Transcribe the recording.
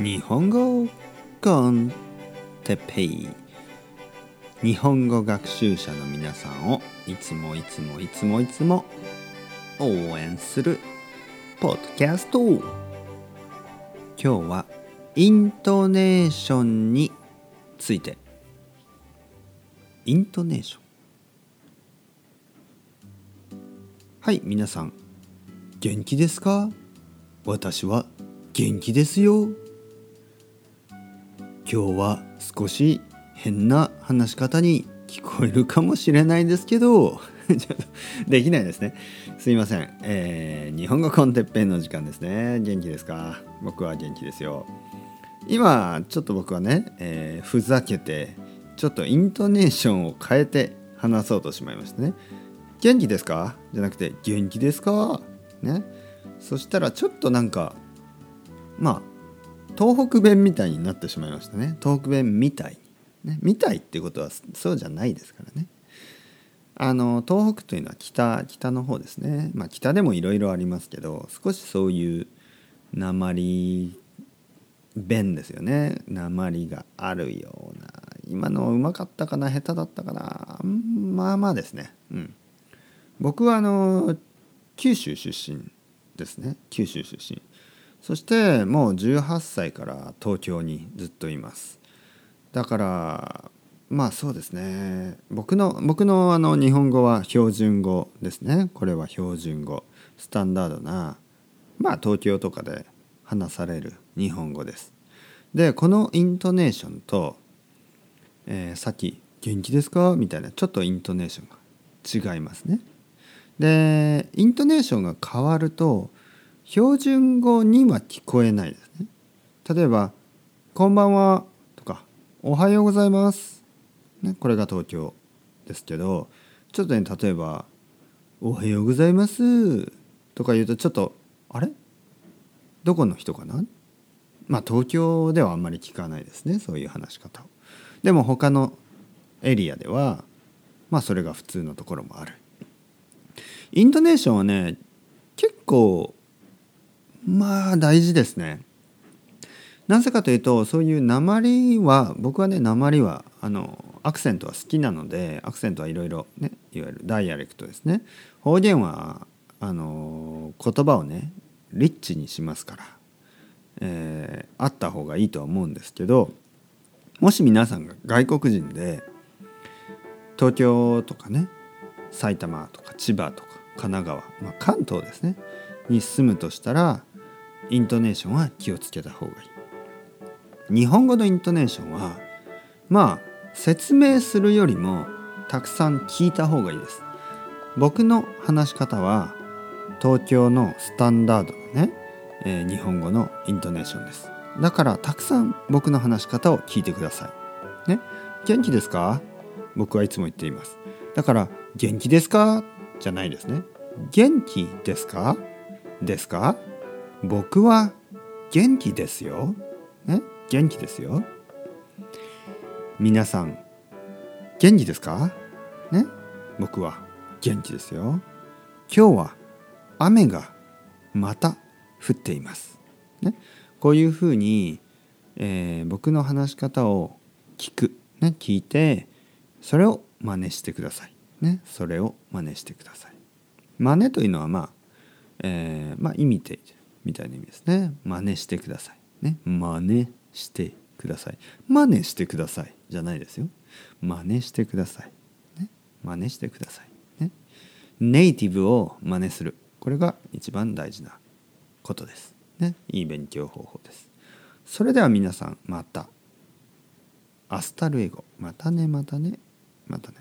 日本語コンテペイ。日本語学習者の皆さんをいつもいつもいつもいつも応援するポッドキャスト。今日はイントネーションについて。イントネーション。はい皆さん。元気ですか？私は元気ですよ。今日は少し変な話し方に聞こえるかもしれないですけど できないですね。すいません、えー、日本語コンテッペンの時間ですね。元気ですか？僕は元気ですよ。今ちょっと僕はね、えー、ふざけてちょっとイントネーションを変えて話そうとしまいましたね。元気ですか？じゃなくて元気ですか？ね。そしたらちょっとなんかまあ東北弁みたいになってしまいましたね。東北弁みたい。に、ね、みたいってことはそうじゃないですからね。あの東北というのは北北の方ですね。まあ北でもいろいろありますけど少しそういう鉛弁ですよね。鉛があるような。今のうまかったかな下手だったかな。まあまあですね。うん。僕はあの九州出身ですね。九州出身。そしてもう18歳から東京にずっといます。だからまあそうですね。僕の僕のあの日本語は標準語ですね。これは標準語。スタンダードなまあ東京とかで話される日本語です。でこのイントネーションと、えー、さっき「元気ですか?」みたいなちょっとイントネーションが違いますね。でイントネーションが変わると標準語には聞こえないですね。例えば「こんばんは」とか「おはようございます」ね、これが東京ですけどちょっとね例えば「おはようございます」とか言うとちょっと「あれ？どこの人かな?」まあ東京ではあんまり聞かないですねそういう話し方を。でも他のエリアではまあそれが普通のところもある。イントネーションはね結構まあ大事ですね。なぜかというとそういう鉛は僕はね鉛はあのアクセントは好きなのでアクセントはいろいろねいわゆるダイアレクトですね方言はあの言葉をねリッチにしますから、えー、あった方がいいとは思うんですけどもし皆さんが外国人で東京とかね埼玉とか千葉とか神奈川、まあ、関東ですねに住むとしたらイントネーションは気をつけた方がいい。日本語のイントネーションはまあ説明するよりもたくさん聞いた方がいいです。僕の話し方は東京のスタンダードのね、えー、日本語のイントネーションです。だからたくさん僕の話し方を聞いてください。ね？元気ですか？僕はいつも言っています。だから元気ですか？じゃないですね。元気ですか？ですか？僕は元気ですよ。ね、元気ですよ。皆さん、元気ですか？ね、僕は元気ですよ。今日は雨がまた降っています。ね、こういうふうに、えー、僕の話し方を聞く、ね、聞いてそれを真似してください。ね、それを真似してください。真似というのはまあ、えー、まあ意味でみたいな意味ですね。真似してください。ね。真似してください。真似してください。じゃないですよ。真似してください、ね、真似してください、ね、ネイティブを真似する。これが一番大事なことです、ね、いい勉強方法です。それでは皆さんまた。 hasta luego。またねまたねまたね